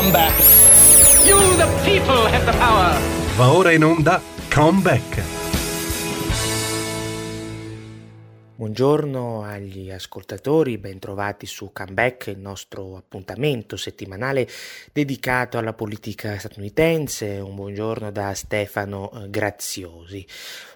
comeback. You, the people, have the power. Va ora in onda Comeback. Buongiorno agli ascoltatori, bentrovati su Comeback, il nostro appuntamento settimanale dedicato alla politica statunitense. Un buongiorno da Stefano eh, Graziosi.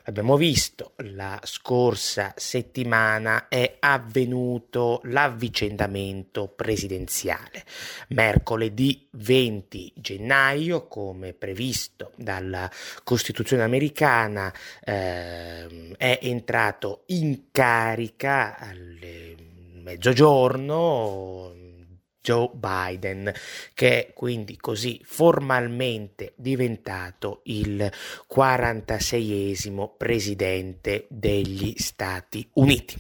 Abbiamo visto la scorsa settimana è avvenuto l'avvicendamento presidenziale. Mercoledì 20 gennaio, come previsto dalla Costituzione americana, eh, è entrato in carica al mezzogiorno Joe Biden, che è quindi così formalmente diventato il 46esimo presidente degli Stati Uniti.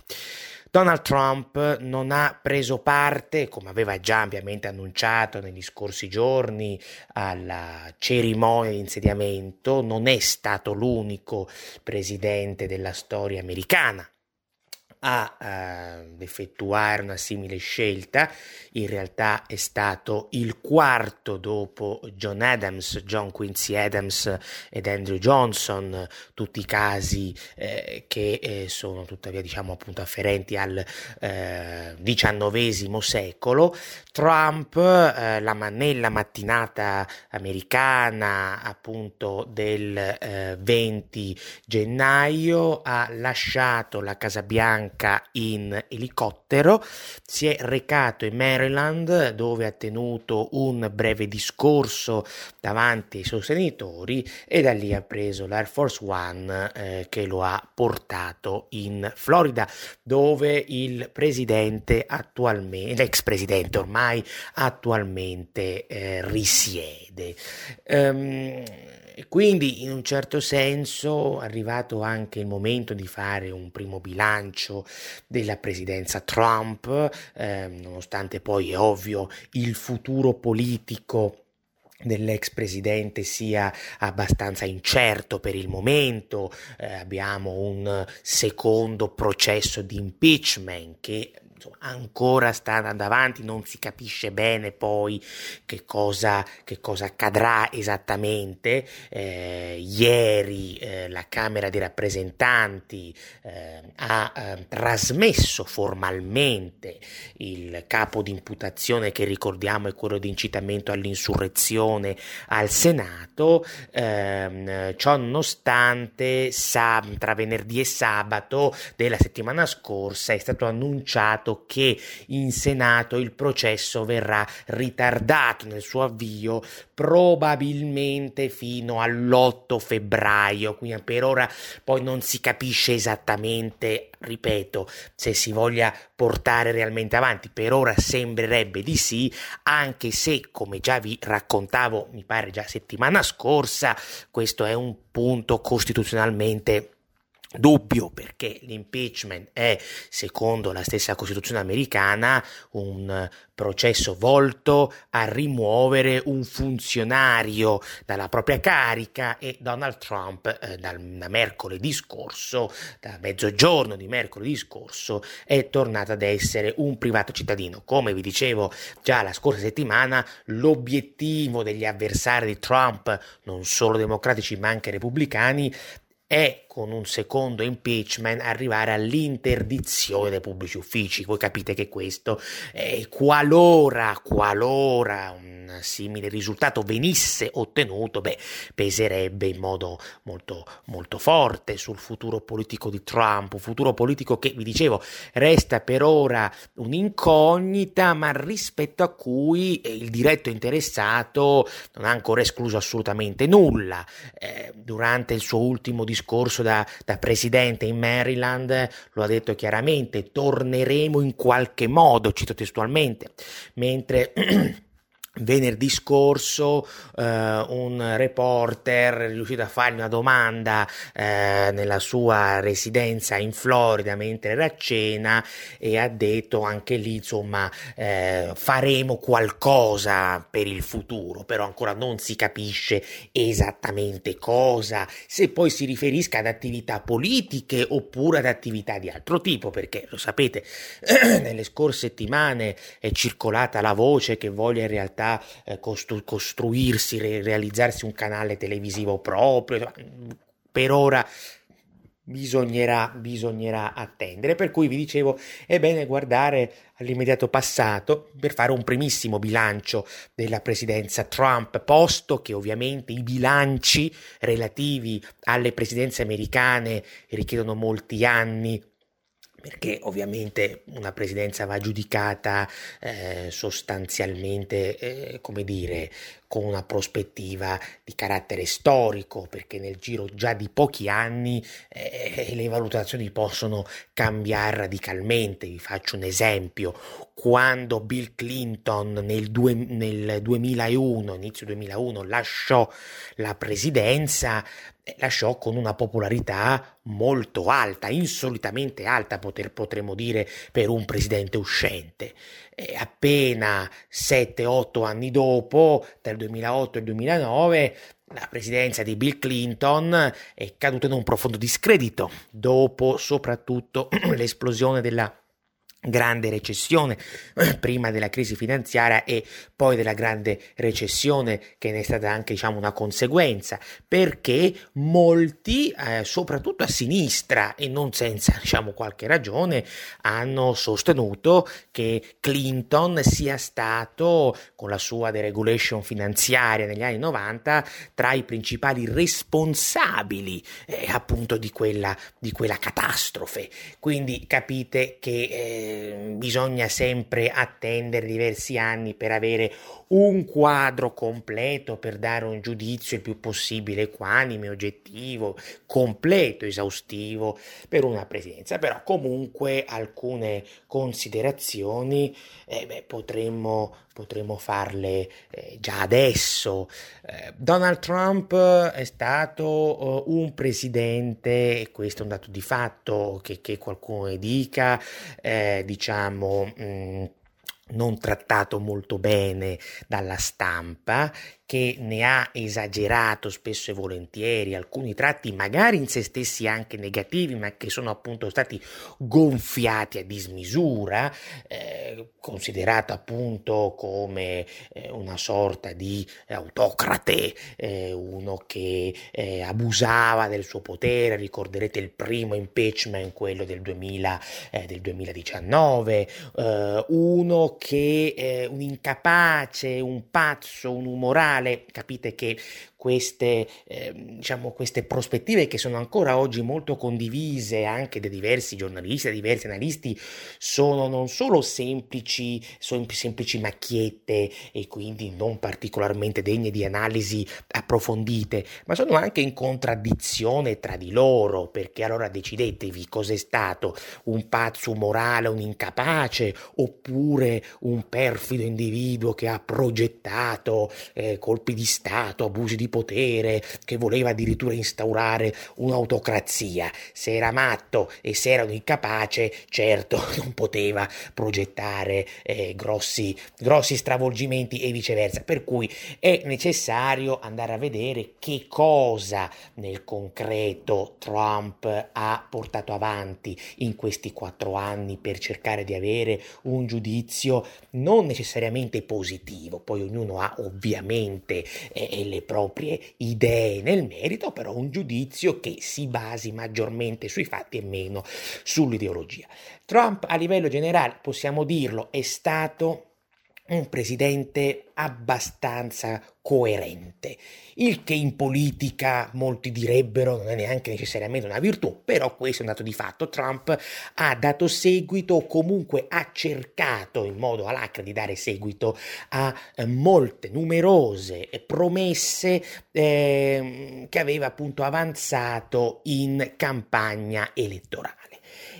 Donald Trump non ha preso parte, come aveva già ampiamente annunciato negli scorsi giorni, alla cerimonia di insediamento, non è stato l'unico presidente della storia americana a uh, effettuare una simile scelta, in realtà è stato il quarto dopo John Adams, John Quincy Adams ed Andrew Johnson, tutti casi eh, che eh, sono tuttavia diciamo appunto afferenti al XIX eh, secolo. Trump, eh, la, nella mattinata americana appunto del 20 eh, gennaio, ha lasciato la Casa Bianca Bianca in elicottero, si è recato in Maryland dove ha tenuto un breve discorso davanti ai sostenitori e da lì ha preso l'Air Force One eh, che lo ha portato in Florida dove il presidente attualmente, l'ex presidente ormai attualmente eh, risiede. Um, quindi in un certo senso è arrivato anche il momento di fare un primo bilancio della presidenza Trump, eh, nonostante poi è ovvio il futuro politico dell'ex presidente sia abbastanza incerto per il momento, eh, abbiamo un secondo processo di impeachment che insomma, ancora sta andando avanti, non si capisce bene poi che cosa, che cosa accadrà esattamente. Eh, ieri eh, la Camera dei rappresentanti eh, ha ehm, trasmesso formalmente il capo di imputazione che ricordiamo è quello di incitamento all'insurrezione al Senato. Ehm, ciò nonostante, sab- tra venerdì e sabato della settimana scorsa è stato annunciato che in Senato il processo verrà ritardato nel suo avvio probabilmente fino all'8 febbraio, quindi per ora poi non si capisce esattamente, ripeto, se si voglia portare realmente avanti, per ora sembrerebbe di sì, anche se come già vi raccontavo, mi pare già settimana scorsa, questo è un punto costituzionalmente dubbio perché l'impeachment è, secondo la stessa Costituzione americana, un processo volto a rimuovere un funzionario dalla propria carica e Donald Trump eh, dal, da mercoledì scorso, da mezzogiorno di mercoledì scorso, è tornato ad essere un privato cittadino. Come vi dicevo già la scorsa settimana, l'obiettivo degli avversari di Trump, non solo democratici ma anche repubblicani, è con un secondo impeachment arrivare all'interdizione dei pubblici uffici. Voi capite che questo, eh, qualora, qualora un simile risultato venisse ottenuto, beh, peserebbe in modo molto, molto forte sul futuro politico di Trump, un futuro politico che, vi dicevo, resta per ora un'incognita, ma rispetto a cui il diretto interessato non ha ancora escluso assolutamente nulla. Eh, durante il suo ultimo discorso da, da presidente in Maryland lo ha detto chiaramente, torneremo in qualche modo, cito testualmente, mentre Venerdì scorso eh, un reporter è riuscito a fargli una domanda eh, nella sua residenza in Florida mentre era a cena e ha detto anche lì insomma eh, faremo qualcosa per il futuro però ancora non si capisce esattamente cosa. Se poi si riferisca ad attività politiche oppure ad attività di altro tipo perché lo sapete nelle scorse settimane è circolata la voce che voglia in realtà realtà eh, costru- costruirsi, re- realizzarsi un canale televisivo proprio. Per ora bisognerà, bisognerà attendere. Per cui vi dicevo, è bene guardare all'immediato passato per fare un primissimo bilancio della presidenza Trump, posto che ovviamente i bilanci relativi alle presidenze americane richiedono molti anni perché ovviamente una presidenza va giudicata eh, sostanzialmente, eh, come dire, con una prospettiva di carattere storico, perché nel giro già di pochi anni eh, le valutazioni possono cambiare radicalmente. Vi faccio un esempio. Quando Bill Clinton nel, due, nel 2001, inizio 2001, lasciò la presidenza, lasciò con una popolarità molto alta, insolitamente alta, poter, potremmo dire, per un presidente uscente. E appena 7-8 anni dopo, dal 2008 al 2009, la presidenza di Bill Clinton è caduta in un profondo discredito, dopo soprattutto l'esplosione della grande recessione prima della crisi finanziaria e poi della grande recessione che ne è stata anche diciamo una conseguenza perché molti eh, soprattutto a sinistra e non senza diciamo qualche ragione hanno sostenuto che Clinton sia stato con la sua deregulation finanziaria negli anni 90 tra i principali responsabili eh, appunto di quella, di quella catastrofe. Quindi capite che eh, Ehm, bisogna sempre attendere diversi anni per avere un quadro completo per dare un giudizio il più possibile equanime, oggettivo, completo, esaustivo per una presidenza. Però comunque alcune considerazioni eh, beh, potremmo, potremmo, farle eh, già adesso. Eh, Donald Trump è stato uh, un presidente, e questo è un dato di fatto che, che qualcuno dica, eh, diciamo... Mh, mm, non trattato molto bene dalla stampa che ne ha esagerato spesso e volentieri alcuni tratti magari in se stessi anche negativi ma che sono appunto stati gonfiati a dismisura eh, considerato appunto come eh, una sorta di autocrate eh, uno che eh, abusava del suo potere. Ricorderete il primo impeachment quello del, 2000, eh, del 2019 eh, uno che un incapace un pazzo un umorale generale capite che queste, eh, diciamo, queste prospettive che sono ancora oggi molto condivise anche da diversi giornalisti, da diversi analisti, sono non solo semplici, sono semplici macchiette e quindi non particolarmente degne di analisi approfondite, ma sono anche in contraddizione tra di loro, perché allora decidetevi cos'è stato un pazzo morale, un incapace, oppure un perfido individuo che ha progettato eh, colpi di Stato, abusi di potere, che voleva addirittura instaurare un'autocrazia. Se era matto e se era incapace, certo non poteva progettare eh, grossi, grossi stravolgimenti e viceversa. Per cui è necessario andare a vedere che cosa nel concreto Trump ha portato avanti in questi quattro anni per cercare di avere un giudizio non necessariamente positivo, poi ognuno ha ovviamente eh, le proprie proprie idee nel merito, però un giudizio che si basi maggiormente sui fatti e meno sull'ideologia. Trump a livello generale, possiamo dirlo, è stato un presidente abbastanza coerente, il che in politica molti direbbero non è neanche necessariamente una virtù, però questo è un dato di fatto. Trump ha dato seguito o comunque ha cercato in modo alacre di dare seguito a eh, molte numerose promesse eh, che aveva appunto avanzato in campagna elettorale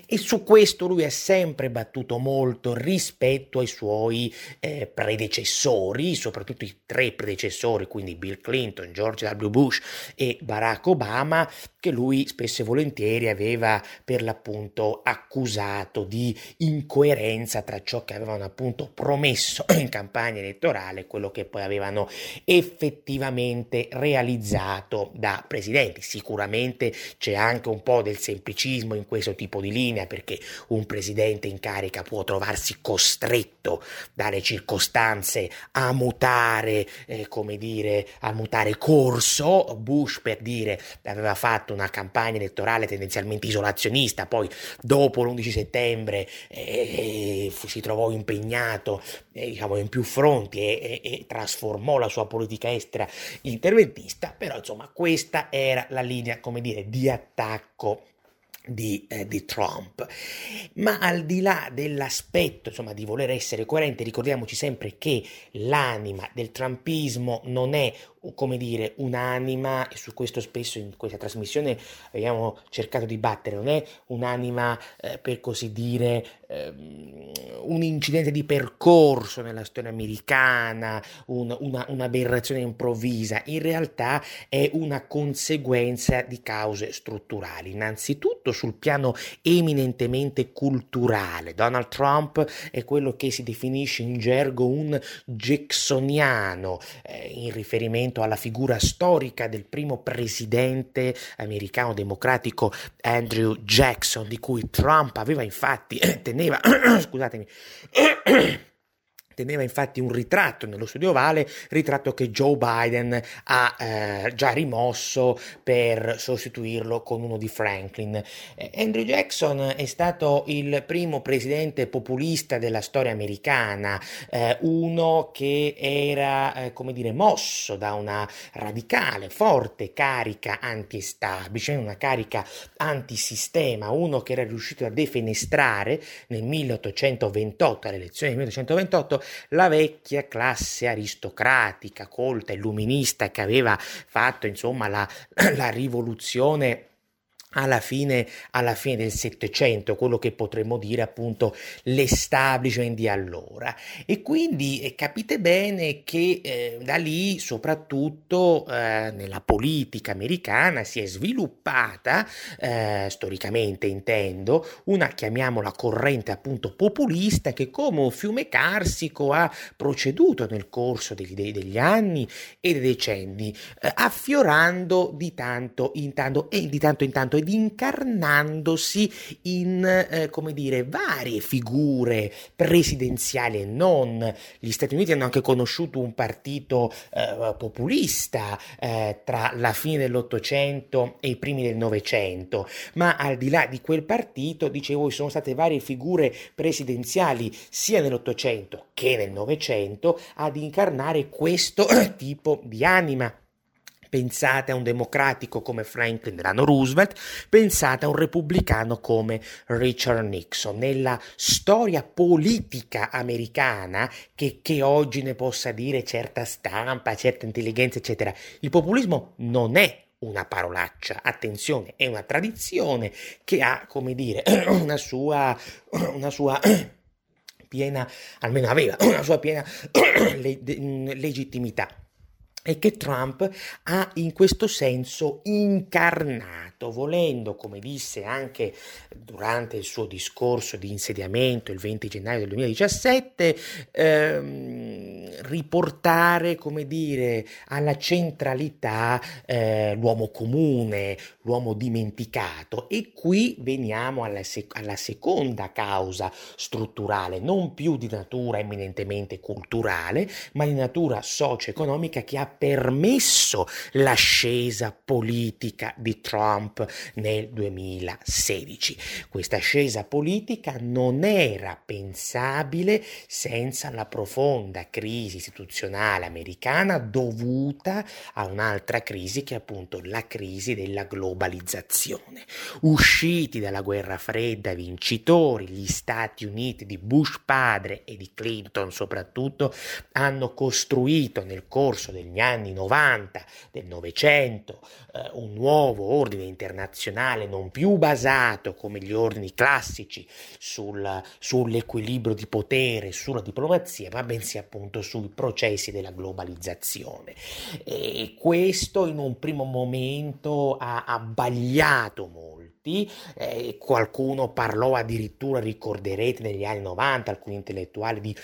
e su questo lui ha sempre battuto molto rispetto ai suoi eh, predecessori, soprattutto i tre predecessori, quindi Bill Clinton, George W. Bush e Barack Obama, che lui spesso e volentieri aveva per l'appunto accusato di incoerenza tra ciò che avevano appunto promesso in campagna elettorale e quello che poi avevano effettivamente realizzato da presidenti. Sicuramente c'è anche un po' del semplicismo in questo tipo di linea perché un presidente in carica può trovarsi costretto dalle circostanze a mutare, eh, come dire, a mutare corso. Bush, per dire, aveva fatto una campagna elettorale tendenzialmente isolazionista, poi dopo l'11 settembre eh, si trovò impegnato eh, diciamo, in più fronti e, e, e trasformò la sua politica estera interventista, però insomma questa era la linea, come dire, di attacco di, eh, di, Trump. Ma al di là dell'aspetto insomma, di voler essere coerente, ricordiamoci sempre che l'anima del trumpismo non è come dire, un'anima, e su questo spesso in questa trasmissione abbiamo cercato di battere, non è un'anima eh, per così dire ehm, un incidente di percorso nella storia americana, un, una, un'aberrazione improvvisa, in realtà è una conseguenza di cause strutturali, innanzitutto sul piano eminentemente culturale. Donald Trump è quello che si definisce in gergo un jacksoniano, eh, in riferimento alla figura storica del primo presidente americano democratico Andrew Jackson, di cui Trump aveva infatti, teneva, scusatemi, Teneva infatti un ritratto nello studio ovale, ritratto che Joe Biden ha eh, già rimosso per sostituirlo con uno di Franklin. Eh, Andrew Jackson è stato il primo presidente populista della storia americana, eh, uno che era, eh, come dire, mosso da una radicale, forte carica anti-establishment, una carica antisistema, uno che era riuscito a defenestrare nel 1828, alle elezioni del 1828, la vecchia classe aristocratica, colta, illuminista che aveva fatto insomma la, la rivoluzione alla fine, alla fine, del Settecento, quello che potremmo dire appunto l'establishment di allora. E quindi eh, capite bene che eh, da lì, soprattutto eh, nella politica americana, si è sviluppata, eh, storicamente intendo, una, chiamiamola corrente appunto populista che come un fiume carsico ha proceduto nel corso degli, degli anni e dei decenni, eh, affiorando di tanto in tanto e di tanto in tanto ed incarnandosi in, eh, come dire, varie figure presidenziali e non. Gli Stati Uniti hanno anche conosciuto un partito eh, populista eh, tra la fine dell'Ottocento e i primi del Novecento, ma al di là di quel partito, dicevo, ci sono state varie figure presidenziali sia nell'Ottocento che nel Novecento ad incarnare questo tipo di anima. Pensate a un democratico come Franklin Delano Roosevelt, pensate a un repubblicano come Richard Nixon. Nella storia politica americana, che, che oggi ne possa dire certa stampa, certa intelligenza, eccetera, il populismo non è una parolaccia, attenzione, è una tradizione che ha, come dire, una sua, una sua piena, almeno aveva una sua piena legittimità e che Trump ha in questo senso incarnato, volendo, come disse anche durante il suo discorso di insediamento il 20 gennaio del 2017, ehm, riportare, come dire, alla centralità eh, l'uomo comune, l'uomo dimenticato. E qui veniamo alla, sec- alla seconda causa strutturale, non più di natura eminentemente culturale, ma di natura socio-economica che ha permesso l'ascesa politica di Trump nel 2016. Questa ascesa politica non era pensabile senza la profonda crisi istituzionale americana dovuta a un'altra crisi che è appunto la crisi della globalizzazione. Usciti dalla guerra fredda vincitori, gli Stati Uniti di Bush padre e di Clinton soprattutto hanno costruito nel corso degli anni 90 del Novecento eh, un nuovo ordine internazionale non più basato come gli ordini classici sul, sull'equilibrio di potere, sulla diplomazia, ma bensì appunto sui processi della globalizzazione. E questo in un primo momento ha abbagliato molti, eh, qualcuno parlò addirittura, ricorderete negli anni 90, alcuni intellettuali di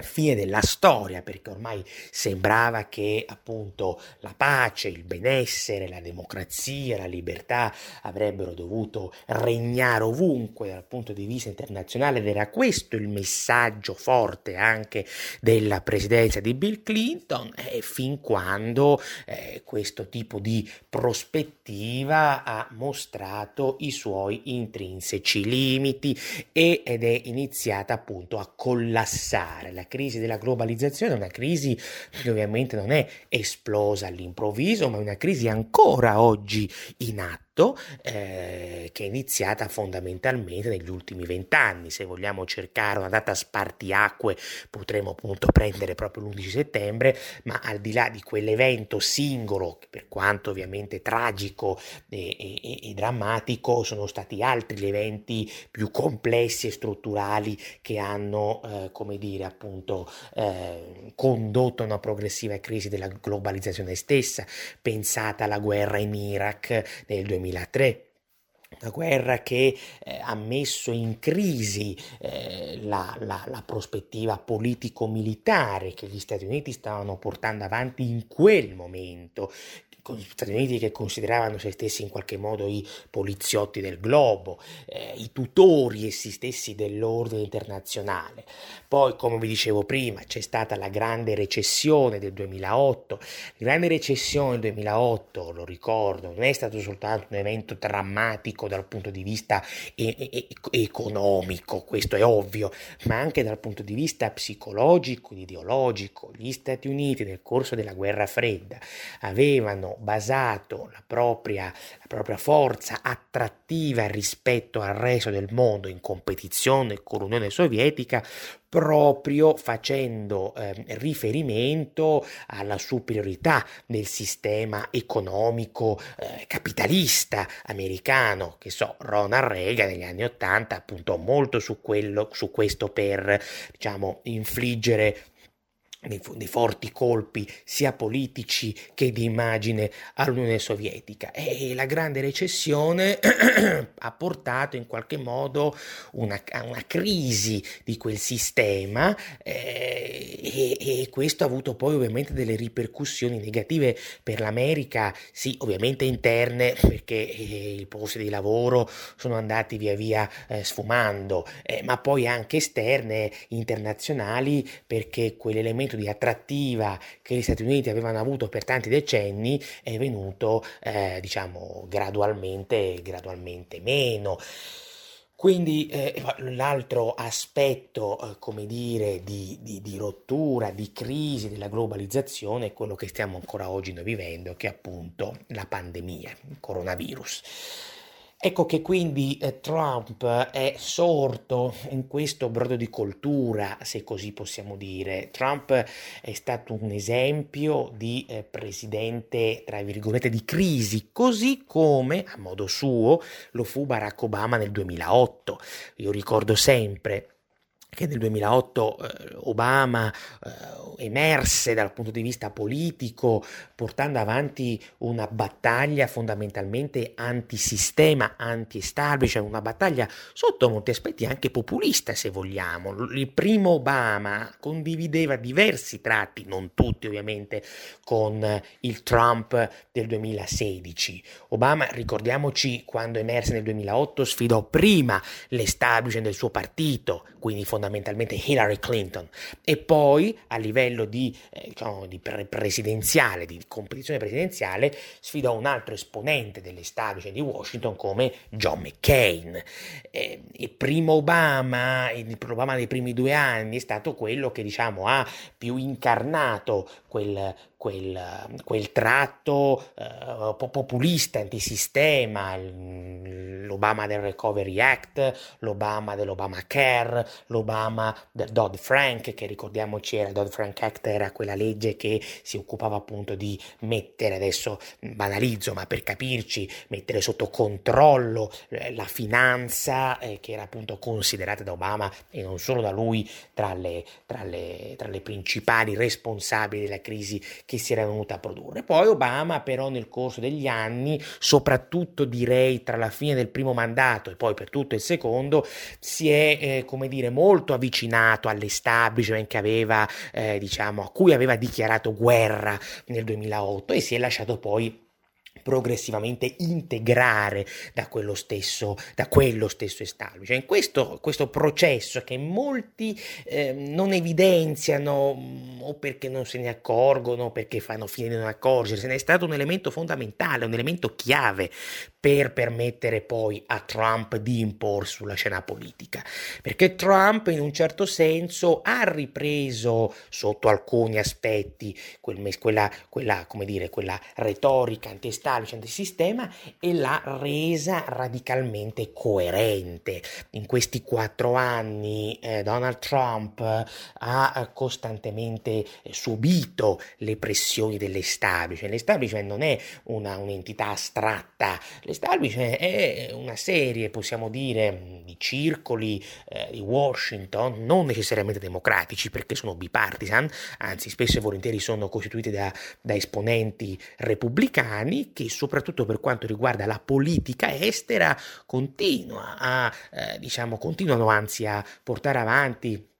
fine della storia, perché ormai sembrava che appunto la pace, il benessere, la democrazia, la libertà avrebbero dovuto regnare ovunque dal punto di vista internazionale ed era questo il messaggio forte anche della presidenza di Bill Clinton eh, fin quando eh, questo tipo di prospettiva ha mostrato i suoi intrinseci limiti ed è iniziata appunto a collassare la crisi della globalizzazione è una crisi che ovviamente non è esplosa all'improvviso, ma è una crisi ancora oggi in atto fatto eh, che è iniziata fondamentalmente negli ultimi vent'anni. Se vogliamo cercare una data spartiacque potremo appunto prendere proprio l'11 settembre, ma al di là di quell'evento singolo, per quanto ovviamente tragico e, e, e drammatico, sono stati altri gli eventi più complessi e strutturali che hanno, eh, come dire, appunto eh, condotto a una progressiva crisi della globalizzazione stessa. Pensate alla guerra in Iraq nel 2000 2003 una guerra che eh, ha messo in crisi eh, la, la, la, prospettiva politico-militare che gli Stati Uniti stavano portando avanti in quel momento, con gli Stati Uniti che consideravano se stessi in qualche modo i poliziotti del globo, eh, i tutori essi stessi dell'ordine internazionale. Poi, come vi dicevo prima, c'è stata la grande recessione del 2008. La grande recessione del 2008, lo ricordo, non è stato soltanto un evento drammatico dal punto di vista e- e- economico, questo è ovvio, ma anche dal punto di vista psicologico, ideologico. Gli Stati Uniti nel corso della guerra fredda avevano basato la propria, la propria forza attrattiva rispetto al resto del mondo in competizione con l'Unione Sovietica proprio facendo eh, riferimento alla superiorità del sistema economico eh, capitalista americano, che so, Ronald Reagan negli anni Ottanta appunto molto su, quello, su questo per diciamo infliggere dei, dei, forti colpi sia politici che di immagine all'Unione Sovietica. E la grande recessione ha portato in qualche modo una, a una crisi di quel sistema eh, e, e, questo ha avuto poi ovviamente delle ripercussioni negative per l'America, sì ovviamente interne perché eh, i posti di lavoro sono andati via via eh, sfumando, eh, ma poi anche esterne, internazionali perché quell'elemento elemento di attrattiva che gli Stati Uniti avevano avuto per tanti decenni è venuto eh, diciamo gradualmente, gradualmente meno. Quindi eh, l'altro aspetto, eh, come dire, di, di, di, rottura, di crisi della globalizzazione è quello che stiamo ancora oggi noi vivendo, che è appunto la pandemia, il coronavirus. Ecco che quindi eh, Trump è sorto in questo brodo di coltura, se così possiamo dire. Trump è stato un esempio di eh, presidente, tra virgolette, di crisi, così come, a modo suo, lo fu Barack Obama nel 2008. Io ricordo sempre che nel 2008 eh, Obama eh, emerse dal punto di vista politico portando avanti una battaglia fondamentalmente antisistema, anti-establishment, una battaglia sotto molti aspetti anche populista se vogliamo. Il primo Obama condivideva diversi tratti, non tutti ovviamente, con il Trump del 2016. Obama, ricordiamoci, quando emerse nel 2008 sfidò prima l'establishment del suo partito, quindi fondamentalmente Hillary Clinton e poi a livello di, eh, diciamo, di pre- presidenziale, di competizione presidenziale, sfidò un altro esponente dell'establishment di Washington come John McCain. Eh, il primo Obama, il Obama dei primi due anni è stato quello che diciamo ha più incarnato quel, quel, quel tratto uh, populista, antisistema, l'Obama del Recovery Act, l'Obama dell'Obamacare, l'Obama del Dodd-Frank, che ricordiamoci era Dodd-Frank Act, era quella legge che si occupava appunto di mettere, adesso banalizzo, ma per capirci, mettere sotto controllo eh, la finanza eh, che era appunto considerata da Obama e non solo da lui tra le, tra le, tra le principali responsabili della crisi che si era venuta a produrre. Poi Obama però nel corso degli anni, soprattutto direi tra la fine del primo mandato e poi per tutto il secondo, si è eh, come dire molto avvicinato all'establishment che aveva eh, diciamo a cui aveva dichiarato guerra nel 2008 e si è lasciato poi progressivamente integrare da quello stesso, da quello stesso establishment. Questo, questo processo che molti eh, non evidenziano mm, o perché non se ne accorgono perché fanno fine di non accorgersene, è stato un elemento fondamentale, un elemento chiave per permettere poi a Trump di imporsi sulla scena politica. Perché Trump in un certo senso ha ripreso sotto alcuni aspetti quel, quella, quella, come dire, quella retorica anti-establishment, anti-sistema e l'ha resa radicalmente coerente. In questi quattro anni eh, Donald Trump ha costantemente subito le pressioni dell'establishment. L'establishment non è una, un'entità astratta, L'establishment è una serie, possiamo dire, di circoli eh, di Washington, non necessariamente democratici perché sono bipartisan, anzi spesso e volentieri sono costituiti da, da esponenti repubblicani che soprattutto per quanto riguarda la politica estera continua a, eh, diciamo, continuano anzi a portare avanti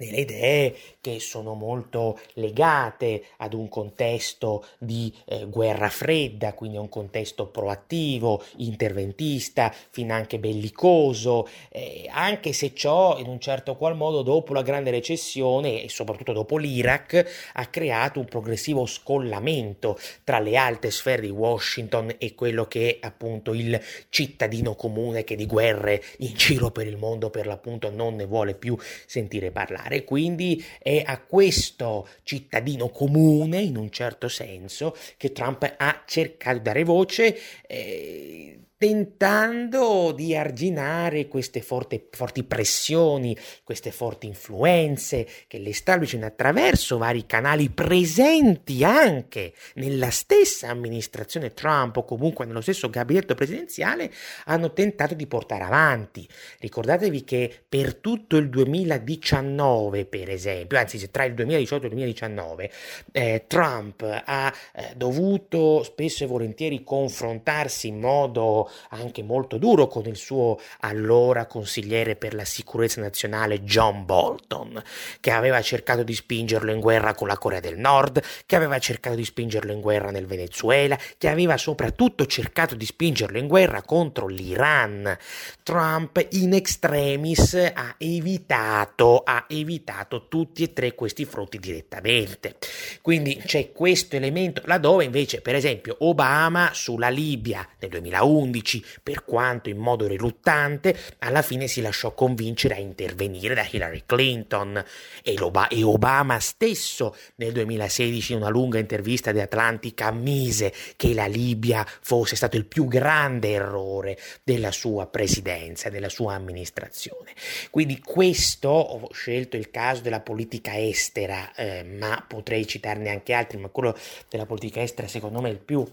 delle idee che sono molto legate ad un contesto di eh, guerra fredda, quindi un contesto proattivo, interventista, finanche bellicoso, eh, anche se ciò in un certo qual modo dopo la grande recessione e soprattutto dopo l'Iraq ha creato un progressivo scollamento tra le alte sfere di Washington e quello che è appunto il cittadino comune che di guerre in giro per il mondo per l'appunto non ne vuole più sentire parlare. Quindi è a questo cittadino comune, in un certo senso, che Trump ha cercato di dare voce. Eh, tentando di arginare queste forti, forti pressioni, queste forti influenze che l'establishment attraverso vari canali presenti anche nella stessa amministrazione Trump o comunque nello stesso gabinetto presidenziale hanno tentato di portare avanti. Ricordatevi che per tutto il 2019, per esempio, anzi tra il 2018 e il 2019, eh, Trump ha eh, dovuto spesso e volentieri confrontarsi in modo anche molto duro con il suo allora consigliere per la sicurezza nazionale John Bolton, che aveva cercato di spingerlo in guerra con la Corea del Nord, che aveva cercato di spingerlo in guerra nel Venezuela, che aveva soprattutto cercato di spingerlo in guerra contro l'Iran. Trump in extremis ha evitato, ha evitato tutti e tre questi fronti direttamente. Quindi c'è questo elemento, laddove invece, per esempio, Obama sulla Libia nel 2011, per quanto in modo riluttante, alla fine si lasciò convincere a intervenire da Hillary Clinton e, e Obama stesso nel 2016 in una lunga intervista di Atlantic ammise che la Libia fosse stato il più grande errore della sua presidenza, della sua amministrazione. Quindi questo, ho scelto il caso della politica estera, eh, ma potrei citarne anche altri, ma quello della politica estera secondo me è il più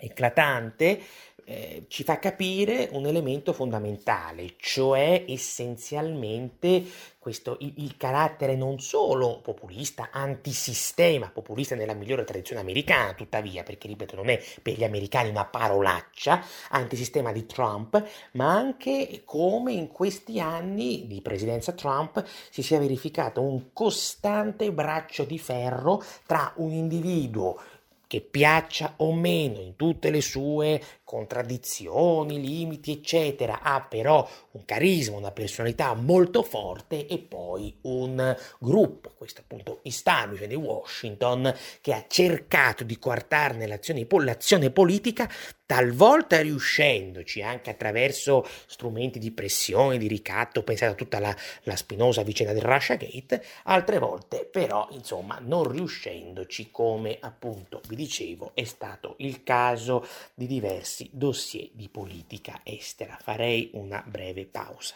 eclatante, eh, ci fa capire un elemento fondamentale, cioè essenzialmente questo, il, il, carattere non solo populista, antisistema, populista nella migliore tradizione americana, tuttavia, perché ripeto, non è per gli americani una parolaccia, antisistema di Trump, ma anche come in questi anni di presidenza Trump si sia verificato un costante braccio di ferro tra un individuo che piaccia o meno in tutte le sue contraddizioni, limiti, eccetera, ha però un carisma, una personalità molto forte e poi un gruppo, questo appunto establishment di Washington, che ha cercato di coartarne l'azione, l'azione politica, talvolta riuscendoci anche attraverso strumenti di pressione, di ricatto, pensate a tutta la, la spinosa vicenda del Russia Gate, altre volte però insomma non riuscendoci come appunto vi dicevo è stato il caso di diversi dossier di politica estera. Farei una breve pausa.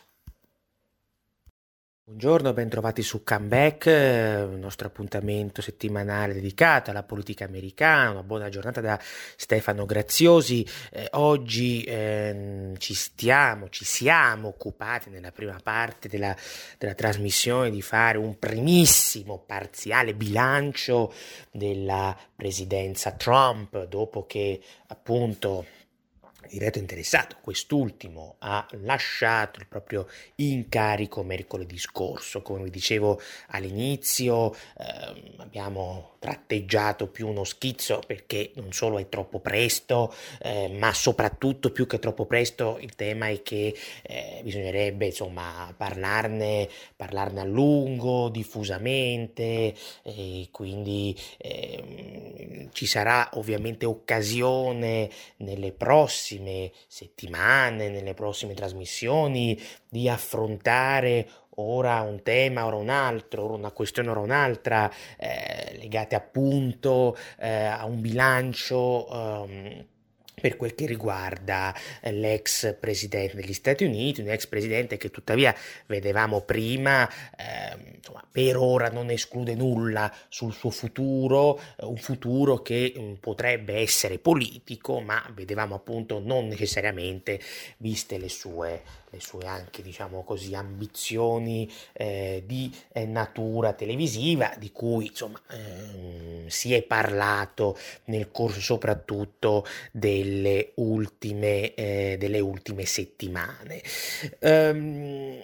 Buongiorno, bentrovati su Comeback, il nostro appuntamento settimanale dedicato alla politica americana. Una buona giornata da Stefano Graziosi. Eh, oggi eh, ci stiamo, ci siamo occupati nella prima parte della, della trasmissione di fare un primissimo parziale bilancio della presidenza Trump dopo che appunto diretto interessato, quest'ultimo ha lasciato il proprio incarico mercoledì scorso. Come vi dicevo all'inizio, ehm, abbiamo tratteggiato più uno schizzo perché non solo è troppo presto, eh, ma soprattutto più che troppo presto il tema è che eh, bisognerebbe insomma parlarne, parlarne a lungo, diffusamente, e quindi eh, ci sarà ovviamente occasione nelle prossime settimane, nelle prossime trasmissioni di affrontare ora un tema, ora un altro, ora una questione, ora un'altra, eh, legate appunto eh, a un bilancio. Um, per quel che riguarda eh, l'ex presidente degli Stati Uniti, un ex presidente che tuttavia vedevamo prima, eh, insomma, per ora non esclude nulla sul suo futuro, eh, un futuro che mm, potrebbe essere politico, ma vedevamo appunto non necessariamente viste le sue le sue anche diciamo così ambizioni eh, di eh, natura televisiva di cui insomma ehm, si è parlato nel corso soprattutto delle ultime, eh, delle ultime settimane. Um,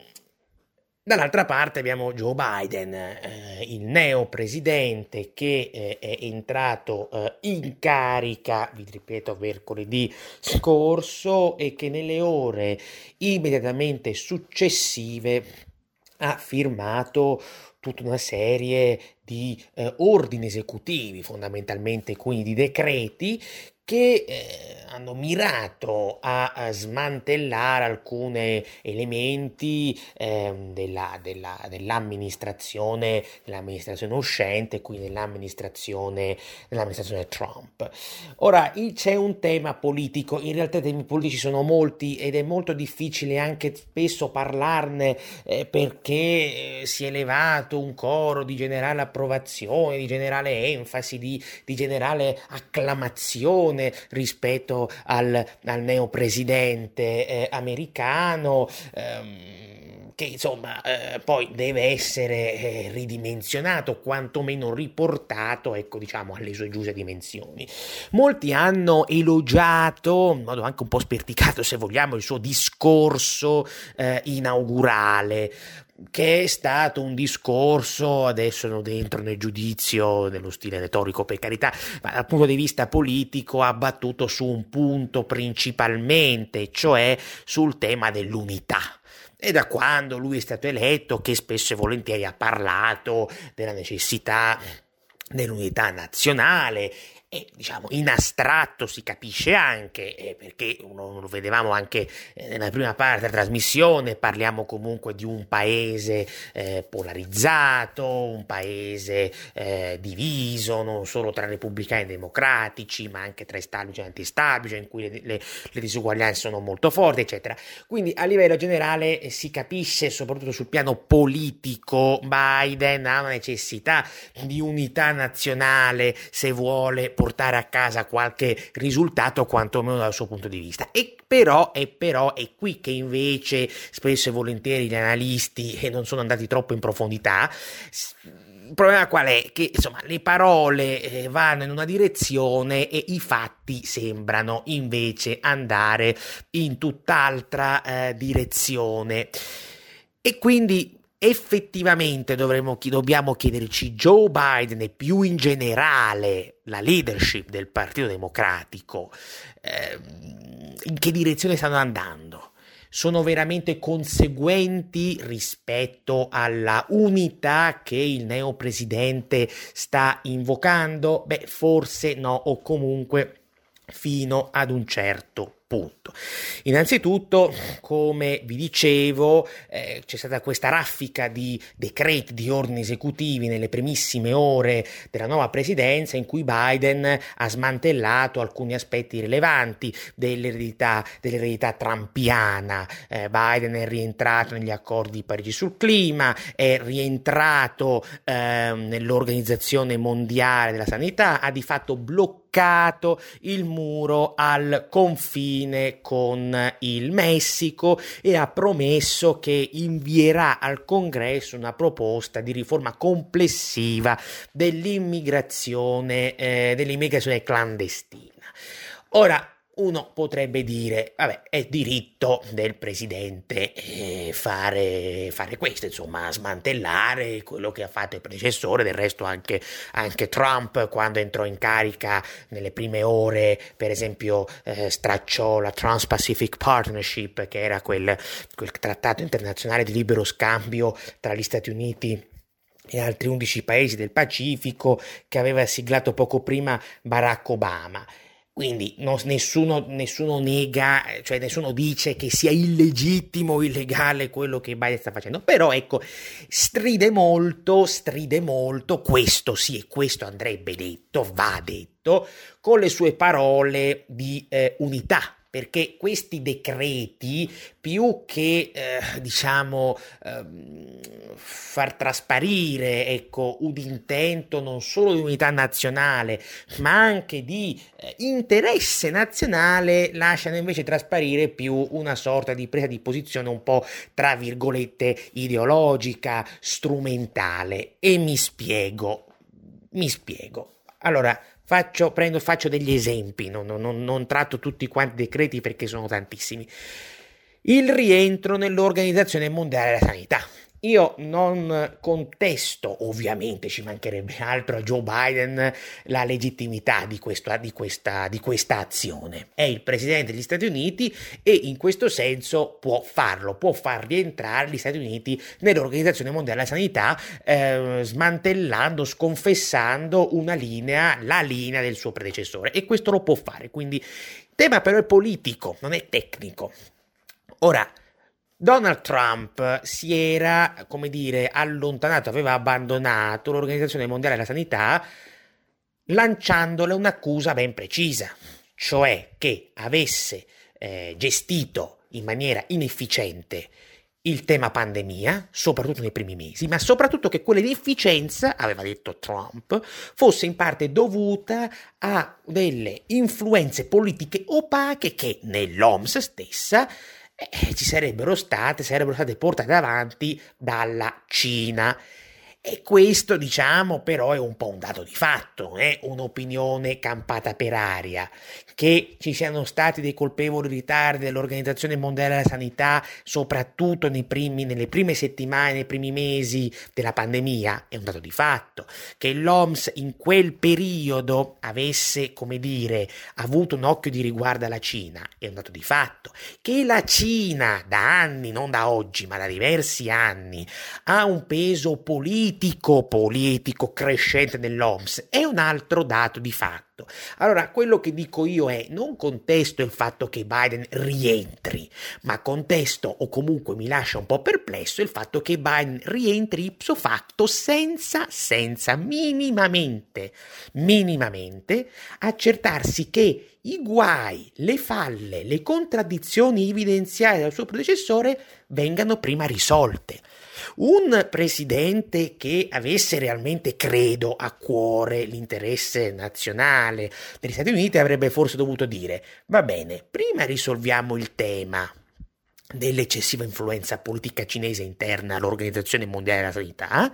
Dall'altra parte abbiamo Joe Biden, eh, il neo presidente che eh, è entrato eh, in carica, vi ripeto, mercoledì scorso e che nelle ore immediatamente successive ha firmato tutta una serie di eh, ordini esecutivi, fondamentalmente quindi di decreti, che eh, hanno mirato a, a, smantellare alcuni elementi eh, della, della, dell'amministrazione, dell'amministrazione uscente, quindi dell'amministrazione, dell'amministrazione Trump. Ora, c'è un tema politico, in realtà i temi politici sono molti ed è molto difficile anche spesso parlarne eh, perché eh, si è elevato un coro di generale approvazione, di generale enfasi, di, di generale acclamazione rispetto al, al neopresidente eh, americano. Ehm, che insomma eh, poi deve essere eh, ridimensionato, quantomeno riportato, ecco, diciamo, alle sue giuste dimensioni. Molti hanno elogiato, in modo anche un po' sperticato, se vogliamo, il suo discorso eh, inaugurale che è stato un discorso, adesso non dentro nel giudizio dello stile retorico per carità, ma dal punto di vista politico ha battuto su un punto principalmente, cioè sul tema dell'unità. E da quando lui è stato eletto, che spesso e volentieri ha parlato della necessità dell'unità nazionale e diciamo in astratto si capisce anche eh, perché lo vedevamo anche eh, nella prima parte della trasmissione parliamo comunque di un paese eh, polarizzato un paese eh, diviso non solo tra repubblicani e democratici ma anche tra establishment e anti-establishment in cui le, le, le, disuguaglianze sono molto forti eccetera. Quindi a livello generale eh, si capisce soprattutto sul piano politico Biden ha una necessità di unità nazionale se vuole portare a casa qualche risultato, quantomeno dal suo punto di vista. E però, e però è qui che invece spesso e volentieri gli analisti e non sono andati troppo in profondità. Il problema qual è? Che insomma le parole eh, vanno in una direzione e i fatti sembrano invece andare in tutt'altra eh, direzione. E quindi effettivamente dovremmo, dobbiamo chiederci Joe Biden e più in generale la leadership del Partito Democratico eh, in che direzione stanno andando? Sono veramente conseguenti rispetto alla unità che il neopresidente sta invocando? Beh, forse no, o comunque fino ad un certo Punto. Innanzitutto, come vi dicevo, eh, c'è stata questa raffica di decreti, di ordini esecutivi nelle primissime ore della nuova presidenza in cui Biden ha smantellato alcuni aspetti rilevanti dell'eredità, dell'eredità trampiana. Eh, Biden è rientrato negli accordi di Parigi sul clima, è rientrato eh, nell'Organizzazione Mondiale della Sanità, ha di fatto bloccato il muro al confine con il Messico e ha promesso che invierà al Congresso una proposta di riforma complessiva dell'immigrazione, eh, dell'immigrazione clandestina. Ora, uno potrebbe dire, vabbè, è diritto del presidente eh, fare, fare, questo, insomma, smantellare quello che ha fatto il predecessore, del resto anche, anche Trump quando entrò in carica nelle prime ore, per esempio, eh, stracciò la Trans-Pacific Partnership, che era quel, quel trattato internazionale di libero scambio tra gli Stati Uniti e altri 11 paesi del Pacifico che aveva siglato poco prima Barack Obama. Quindi no, nessuno, nessuno, nega, cioè nessuno dice che sia illegittimo o illegale quello che Biden sta facendo, però ecco, stride molto, stride molto, questo sì e questo andrebbe detto, va detto, con le sue parole di eh, unità perché questi decreti, più che eh, diciamo eh, far trasparire ecco, un intento non solo di unità nazionale, ma anche di eh, interesse nazionale, lasciano invece trasparire più una sorta di presa di posizione un po' tra virgolette ideologica, strumentale. E mi spiego, mi spiego. Allora, Faccio, prendo, faccio degli esempi, non, non, non tratto tutti quanti i decreti perché sono tantissimi. Il rientro nell'Organizzazione Mondiale della Sanità. Io non contesto, ovviamente ci mancherebbe altro a Joe Biden, la legittimità di, questo, di, questa, di, questa, azione. È il presidente degli Stati Uniti e in questo senso può farlo, può far rientrare gli Stati Uniti nell'Organizzazione Mondiale della Sanità, eh, smantellando, sconfessando una linea, la linea del suo predecessore. E questo lo può fare. Quindi il tema però è politico, non è tecnico. Ora, Donald Trump si era, come dire, allontanato, aveva abbandonato l'Organizzazione Mondiale della Sanità lanciandole un'accusa ben precisa, cioè che avesse eh, gestito in maniera inefficiente il tema pandemia, soprattutto nei primi mesi, ma soprattutto che quell'inefficienza, aveva detto Trump, fosse in parte dovuta a delle influenze politiche opache che nell'OMS stessa eh, ci sarebbero state, sarebbero state portate avanti dalla Cina. E questo, diciamo, però è un po' un dato di fatto, è eh? un'opinione campata per aria. Che ci siano stati dei colpevoli ritardi dell'Organizzazione Mondiale della Sanità, soprattutto primi, nelle prime settimane, nei primi mesi della pandemia, è un dato di fatto. Che l'OMS in quel periodo avesse, come dire, avuto un occhio di riguardo alla Cina, è un dato di fatto. Che la Cina, da anni, non da oggi, ma da diversi anni, ha un peso politico politico crescente dell'OMS è un altro dato di fatto. Allora, quello che dico io è non contesto il fatto che Biden rientri, ma contesto o comunque mi lascia un po' perplesso il fatto che Biden rientri ipso facto senza, senza minimamente, minimamente accertarsi che i guai, le falle, le contraddizioni evidenziate dal suo predecessore vengano prima risolte. Un presidente che avesse realmente, credo, a cuore l'interesse nazionale degli Stati Uniti avrebbe forse dovuto dire, va bene, prima risolviamo il tema dell'eccessiva influenza politica cinese interna all'Organizzazione Mondiale della Sanità,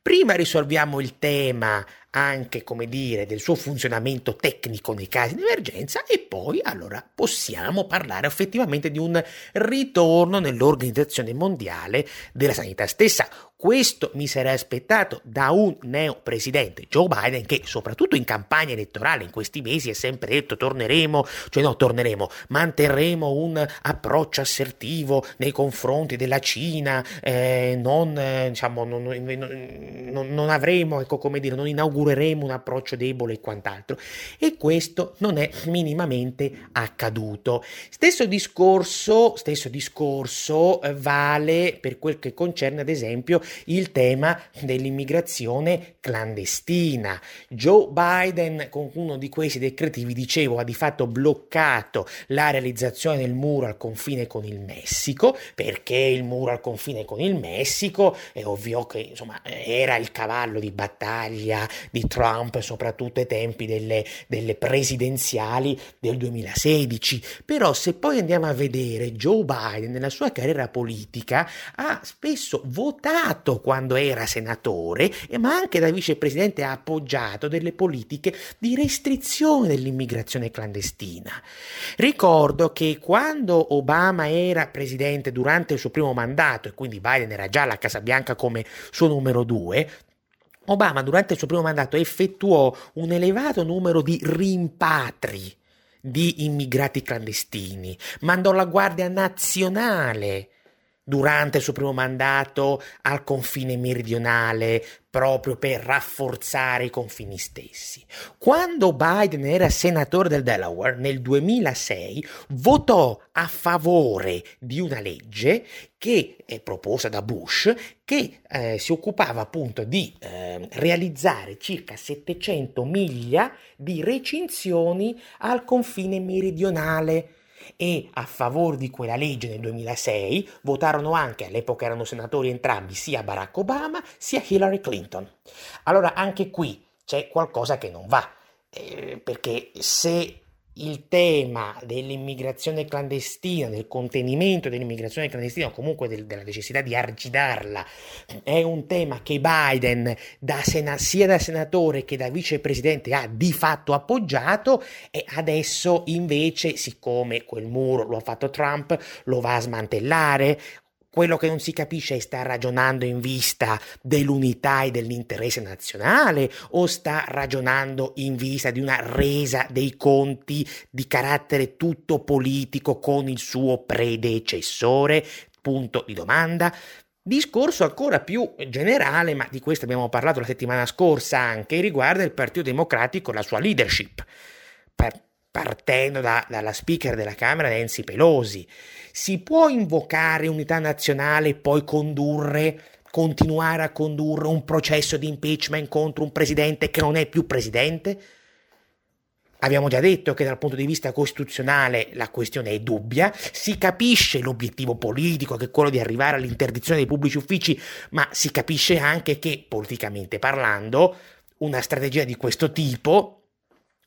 prima risolviamo il tema anche, come dire, del suo funzionamento tecnico nei casi di emergenza e poi allora possiamo parlare effettivamente di un ritorno nell'Organizzazione Mondiale della Sanità stessa. Questo mi sarei aspettato da un neo presidente Joe Biden che soprattutto in campagna elettorale in questi mesi ha sempre detto torneremo, cioè no, torneremo, manterremo un approccio assertivo nei confronti della Cina, eh, non, eh, diciamo, non, non, non, avremo, ecco come dire, non inaugureremo un approccio debole e quant'altro. E questo non è minimamente accaduto. Stesso discorso, stesso discorso eh, vale per quel che concerne ad esempio il tema dell'immigrazione clandestina. Joe Biden con uno di questi decreti, vi dicevo, ha di fatto bloccato la realizzazione del muro al confine con il Messico, perché il muro al confine con il Messico è ovvio che insomma era il cavallo di battaglia di Trump, soprattutto ai tempi delle, delle presidenziali del 2016. Però se poi andiamo a vedere Joe Biden nella sua carriera politica ha spesso votato quando era senatore, ma anche da vicepresidente ha appoggiato delle politiche di restrizione dell'immigrazione clandestina. Ricordo che quando Obama era presidente durante il suo primo mandato, e quindi Biden era già alla Casa Bianca come suo numero due, Obama durante il suo primo mandato effettuò un elevato numero di rimpatri di immigrati clandestini, mandò la Guardia Nazionale durante il suo primo mandato al confine meridionale proprio per rafforzare i confini stessi. Quando Biden era senatore del Delaware nel 2006 votò a favore di una legge che è proposta da Bush che eh, si occupava appunto di eh, realizzare circa 700 miglia di recinzioni al confine meridionale e a favore di quella legge nel 2006 votarono anche, all'epoca erano senatori entrambi, sia Barack Obama sia Hillary Clinton. Allora anche qui c'è qualcosa che non va, eh, perché se il tema dell'immigrazione clandestina, del contenimento dell'immigrazione clandestina o comunque del, della necessità di argidarla è un tema che Biden da sena, sia da senatore che da vicepresidente ha di fatto appoggiato e adesso invece siccome quel muro lo ha fatto Trump lo va a smantellare quello che non si capisce è sta ragionando in vista dell'unità e dell'interesse nazionale o sta ragionando in vista di una resa dei conti di carattere tutto politico con il suo predecessore? Punto di domanda. Discorso ancora più generale, ma di questo abbiamo parlato la settimana scorsa anche, riguarda il Partito Democratico e la sua leadership. Per partendo da, dalla speaker della Camera Nancy Pelosi. Si può invocare unità nazionale e poi condurre, continuare a condurre un processo di impeachment contro un presidente che non è più presidente? Abbiamo già detto che dal punto di vista costituzionale la questione è dubbia, si capisce l'obiettivo politico che è quello di arrivare all'interdizione dei pubblici uffici, ma si capisce anche che politicamente parlando una strategia di questo tipo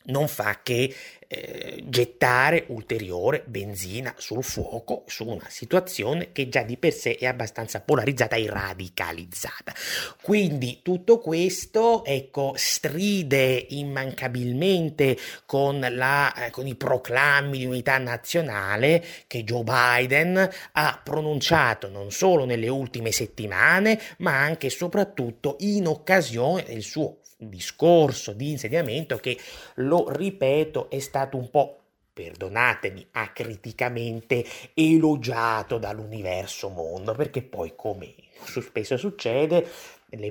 non fa che eh, gettare ulteriore benzina sul fuoco su una situazione che già di per sé è abbastanza polarizzata e radicalizzata. Quindi tutto questo ecco, stride immancabilmente con, la, eh, con i proclami di unità nazionale che Joe Biden ha pronunciato non solo nelle ultime settimane, ma anche e soprattutto in occasione del suo discorso di insediamento che, lo ripeto, è stato un po' perdonatemi, acriticamente elogiato dall'universo mondo, perché poi, come spesso succede,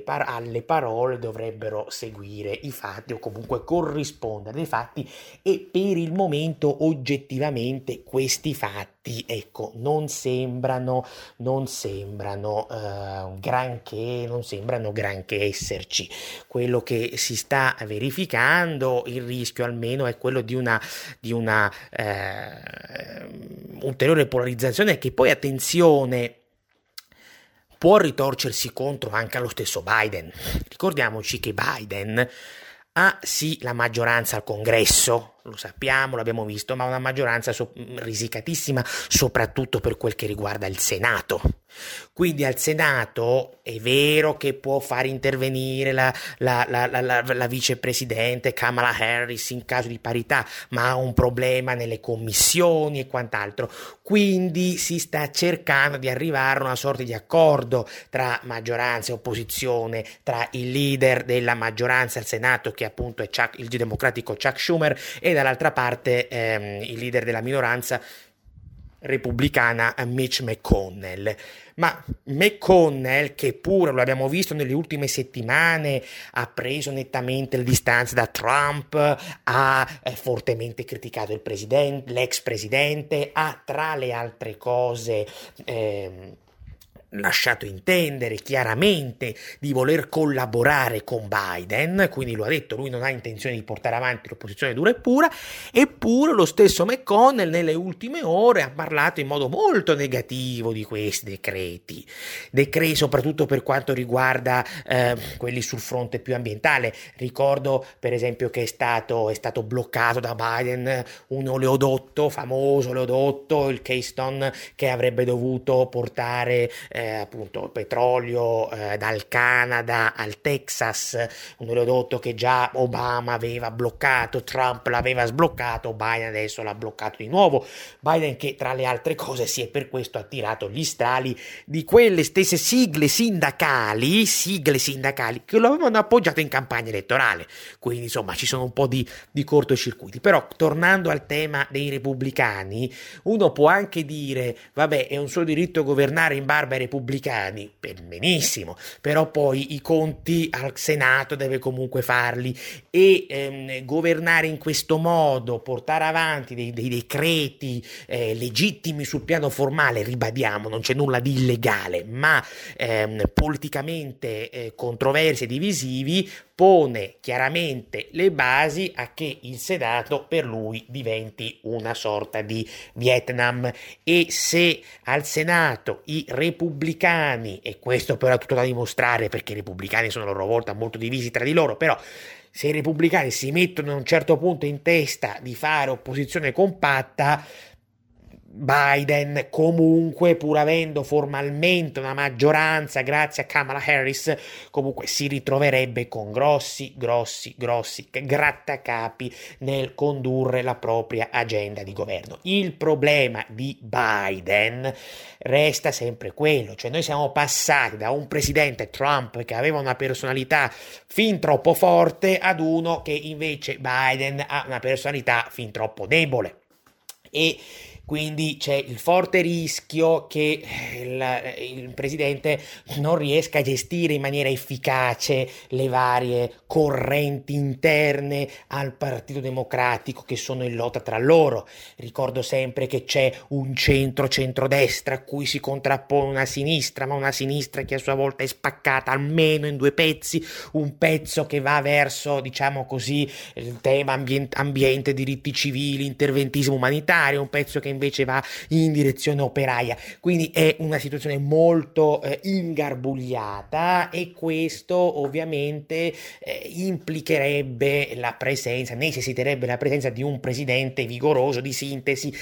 par- alle parole dovrebbero seguire i fatti o comunque corrispondere ai fatti e per il momento oggettivamente questi fatti ecco non sembrano non sembrano uh, granché non sembrano granché esserci. Quello che si sta verificando il rischio almeno è quello di una di una uh, ulteriore polarizzazione che poi attenzione può ritorcersi contro anche allo stesso Biden. Ricordiamoci che Biden ha sì la maggioranza al congresso, lo sappiamo, l'abbiamo visto, ma una maggioranza so- risicatissima, soprattutto per quel che riguarda il Senato. Quindi al Senato è vero che può far intervenire la, la, la, la, vicepresidente Kamala Harris in caso di parità, ma ha un problema nelle commissioni e quant'altro. Quindi si sta cercando di arrivare a una sorta di accordo tra maggioranza e opposizione, tra il leader della maggioranza al Senato, che appunto è Chuck, il democratico Chuck Schumer, e dall'altra parte ehm, il leader della minoranza repubblicana Mitch McConnell. Ma McConnell, che pure lo abbiamo visto nelle ultime settimane, ha preso nettamente le distanze da Trump, ha eh, fortemente criticato il presidente, l'ex presidente, ha tra le altre cose... Eh, lasciato intendere chiaramente di voler collaborare con Biden, quindi lo ha detto, lui non ha intenzione di portare avanti l'opposizione dura e pura, eppure lo stesso McConnell nelle ultime ore ha parlato in modo molto negativo di questi decreti, decreti soprattutto per quanto riguarda eh, quelli sul fronte più ambientale. Ricordo per esempio che è stato, è stato bloccato da Biden un oleodotto, famoso oleodotto, il Keystone, che avrebbe dovuto portare eh, appunto petrolio eh, dal Canada al Texas, un oleodotto che già Obama aveva bloccato, Trump l'aveva sbloccato, Biden adesso l'ha bloccato di nuovo. Biden che tra le altre cose si è per questo attirato gli strali di quelle stesse sigle sindacali, sigle sindacali che lo avevano appoggiato in campagna elettorale. Quindi insomma ci sono un po' di, di cortocircuiti. Però tornando al tema dei repubblicani, uno può anche dire, vabbè, è un suo diritto governare in barba ai repubblicani, benissimo, però poi i conti al Senato deve comunque farli e ehm, governare in questo modo, portare avanti dei, dei decreti eh, legittimi sul piano formale, ribadiamo, non c'è nulla di illegale, ma ehm, politicamente eh, controversi e divisivi, pone chiaramente le basi a che il Senato per lui diventi una sorta di Vietnam. E se al Senato i repubblicani, e questo però è tutto da dimostrare perché i repubblicani sono a loro volta molto divisi tra di loro, però se i repubblicani si mettono a un certo punto in testa di fare opposizione compatta, Biden comunque, pur avendo formalmente una maggioranza grazie a Kamala Harris, comunque si ritroverebbe con grossi, grossi, grossi grattacapi nel condurre la propria agenda di governo. Il problema di Biden resta sempre quello, cioè noi siamo passati da un presidente Trump che aveva una personalità fin troppo forte ad uno che invece Biden ha una personalità fin troppo debole. E quindi c'è il forte rischio che eh, il, il, presidente non riesca a gestire in maniera efficace le varie correnti interne al Partito Democratico che sono in lotta tra loro. Ricordo sempre che c'è un centro-centrodestra a cui si contrappone una sinistra, ma una sinistra che a sua volta è spaccata almeno in due pezzi, un pezzo che va verso, diciamo così, il tema ambient- ambiente, diritti civili, interventismo umanitario, un pezzo che invece va in direzione operaia. Quindi è una situazione molto eh, ingarbugliata e questo ovviamente eh, implicherebbe la presenza, necessiterebbe la presenza di un presidente vigoroso di sintesi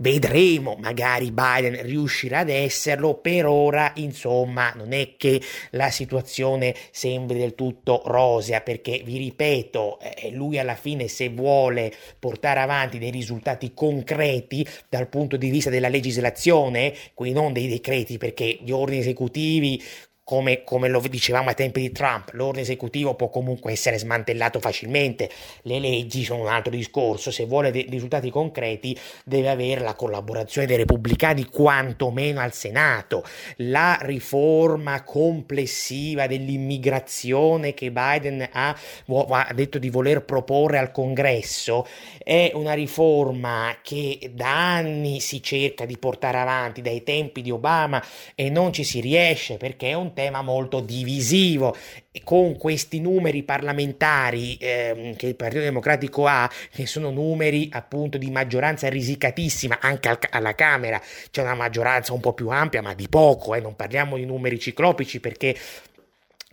Vedremo, magari Biden riuscirà ad esserlo, per ora insomma non è che la situazione sembri del tutto rosea perché vi ripeto, eh, lui alla fine se vuole portare avanti dei risultati concreti dal punto di vista della legislazione, quindi non dei decreti perché gli ordini esecutivi come, come, lo dicevamo ai tempi di Trump, l'ordine esecutivo può comunque essere smantellato facilmente, le leggi sono un altro discorso, se vuole dei risultati concreti deve avere la collaborazione dei repubblicani quantomeno al Senato, la riforma complessiva dell'immigrazione che Biden ha, ha detto di voler proporre al Congresso è una riforma che da anni si cerca di portare avanti dai tempi di Obama e non ci si riesce perché è un tema molto divisivo. E con questi numeri parlamentari eh, che il Partito Democratico ha, che sono numeri appunto di maggioranza risicatissima anche al, alla Camera, c'è una maggioranza un po' più ampia, ma di poco, eh, non parliamo di numeri ciclopici perché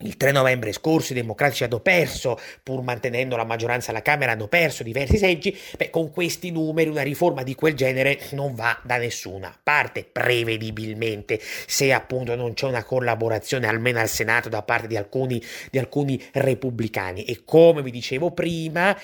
il 3 novembre scorso i democratici hanno perso, pur mantenendo la maggioranza alla Camera, hanno perso diversi seggi. Beh, con questi numeri una riforma di quel genere non va da nessuna parte, prevedibilmente, se appunto non c'è una collaborazione almeno al Senato da parte di alcuni, di alcuni repubblicani. E come vi dicevo prima,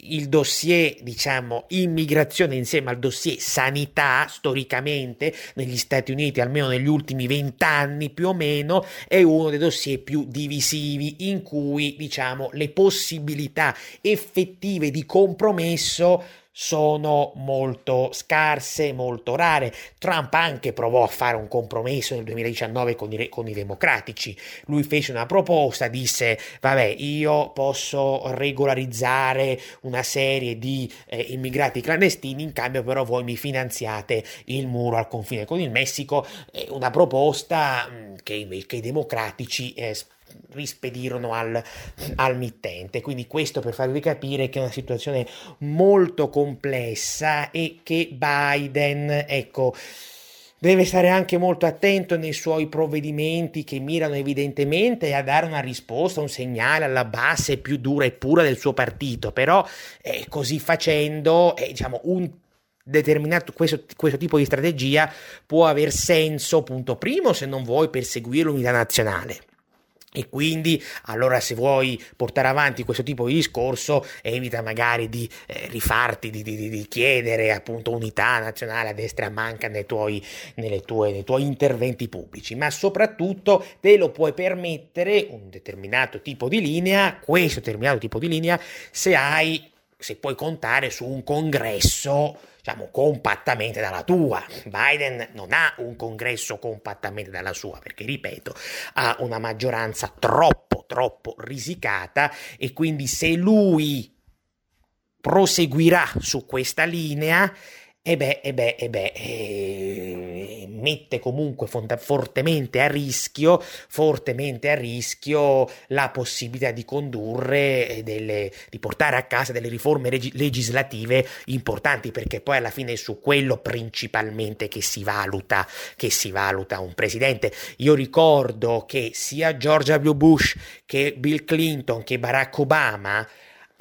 il dossier, diciamo, immigrazione insieme al dossier sanità, storicamente, negli Stati Uniti, almeno negli ultimi vent'anni più o meno, è uno dei dossier più divisivi in cui diciamo le possibilità effettive di compromesso sono molto scarse, molto rare. Trump anche provò a fare un compromesso nel 2019 con i, con i, democratici. Lui fece una proposta, disse, vabbè, io posso regolarizzare una serie di eh, immigrati clandestini, in cambio però voi mi finanziate il muro al confine con il Messico. È una proposta mh, mm, che, che, i democratici eh, rispedirono al, al, mittente. Quindi questo per farvi capire che è una situazione molto complessa e che Biden, ecco, deve stare anche molto attento nei suoi provvedimenti che mirano evidentemente a dare una risposta, un segnale alla base più dura e pura del suo partito, però eh, così facendo, eh, diciamo, un determinato questo, questo, tipo di strategia può aver senso, punto primo, se non vuoi perseguire l'unità nazionale. E quindi, allora, se vuoi portare avanti questo tipo di discorso, evita magari di eh, rifarti, di, di, di, chiedere appunto unità nazionale a destra manca nei tuoi, tue, nei tuoi interventi pubblici, ma soprattutto te lo puoi permettere un determinato tipo di linea, questo determinato tipo di linea, se hai, se puoi contare su un congresso diciamo, compattamente dalla tua. Biden non ha un congresso compattamente dalla sua, perché, ripeto, ha una maggioranza troppo, troppo risicata e quindi se lui proseguirà su questa linea, e beh, e beh, e beh, eh, mette comunque fortemente a rischio, fortemente a rischio la possibilità di condurre delle, di portare a casa delle riforme reg- legislative importanti, perché poi alla fine è su quello principalmente che si valuta, che si valuta un presidente. Io ricordo che sia George W. Bush che Bill Clinton che Barack Obama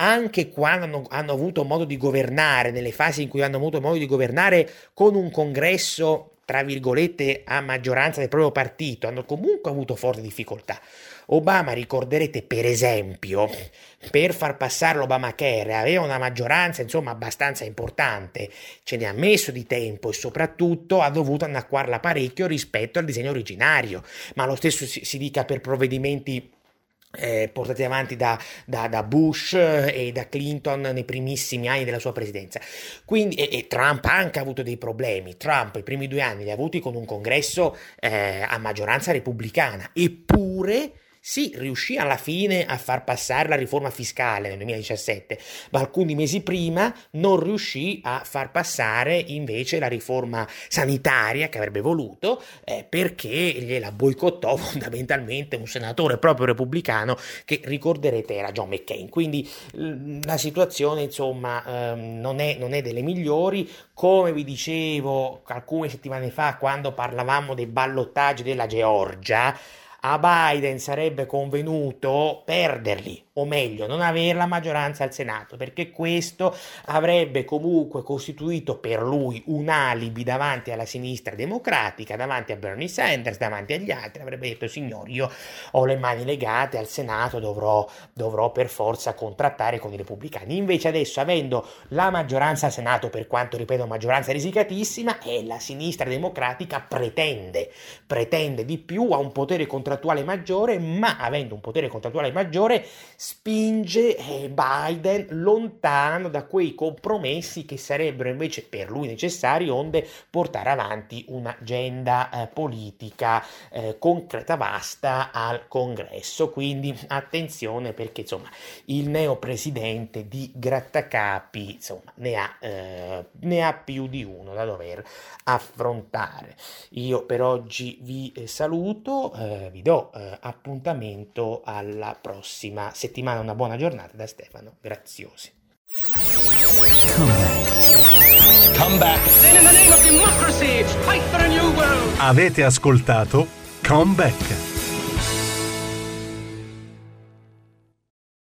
anche quando hanno, hanno, avuto modo di governare, nelle fasi in cui hanno avuto modo di governare con un congresso, tra virgolette, a maggioranza del proprio partito, hanno comunque avuto forti difficoltà. Obama, ricorderete per esempio, per far passare l'Obamacare aveva una maggioranza insomma abbastanza importante, ce ne ha messo di tempo e soprattutto ha dovuto annacquarla parecchio rispetto al disegno originario, ma lo stesso si, si dica per provvedimenti eh, portati avanti da, da, da, Bush e da Clinton nei primissimi anni della sua presidenza. Quindi, e, e, Trump ha anche avuto dei problemi. Trump i primi due anni li ha avuti con un congresso eh, a maggioranza repubblicana, eppure sì, riuscì alla fine a far passare la riforma fiscale nel 2017, ma alcuni mesi prima non riuscì a far passare invece la riforma sanitaria che avrebbe voluto eh, perché gliela boicottò fondamentalmente un senatore proprio repubblicano che ricorderete era John McCain. Quindi la situazione insomma ehm, non, è, non è delle migliori. Come vi dicevo alcune settimane fa quando parlavamo dei ballottaggi della Georgia, a Biden sarebbe convenuto perderli o meglio non avere la maggioranza al Senato, perché questo avrebbe comunque costituito per lui un alibi davanti alla sinistra democratica, davanti a Bernie Sanders, davanti agli altri, avrebbe detto signori io ho le mani legate al Senato, dovrò, dovrò per forza contrattare con i repubblicani. Invece adesso avendo la maggioranza al Senato, per quanto ripeto maggioranza risicatissima, e la sinistra democratica pretende, pretende di più, ha un potere contrattuale maggiore, ma avendo un potere contrattuale maggiore spinge eh, Biden lontano da quei compromessi che sarebbero invece per lui necessari onde portare avanti un'agenda eh, politica eh, concreta vasta al congresso. Quindi attenzione perché insomma il neopresidente di grattacapi insomma ne ha, eh, ne ha più di uno da dover affrontare. Io per oggi vi eh, saluto, eh, vi do appuntamento alla prossima settimana settimana una buona giornata da Stefano Graziosi. Come back. Avete ascoltato Come Back.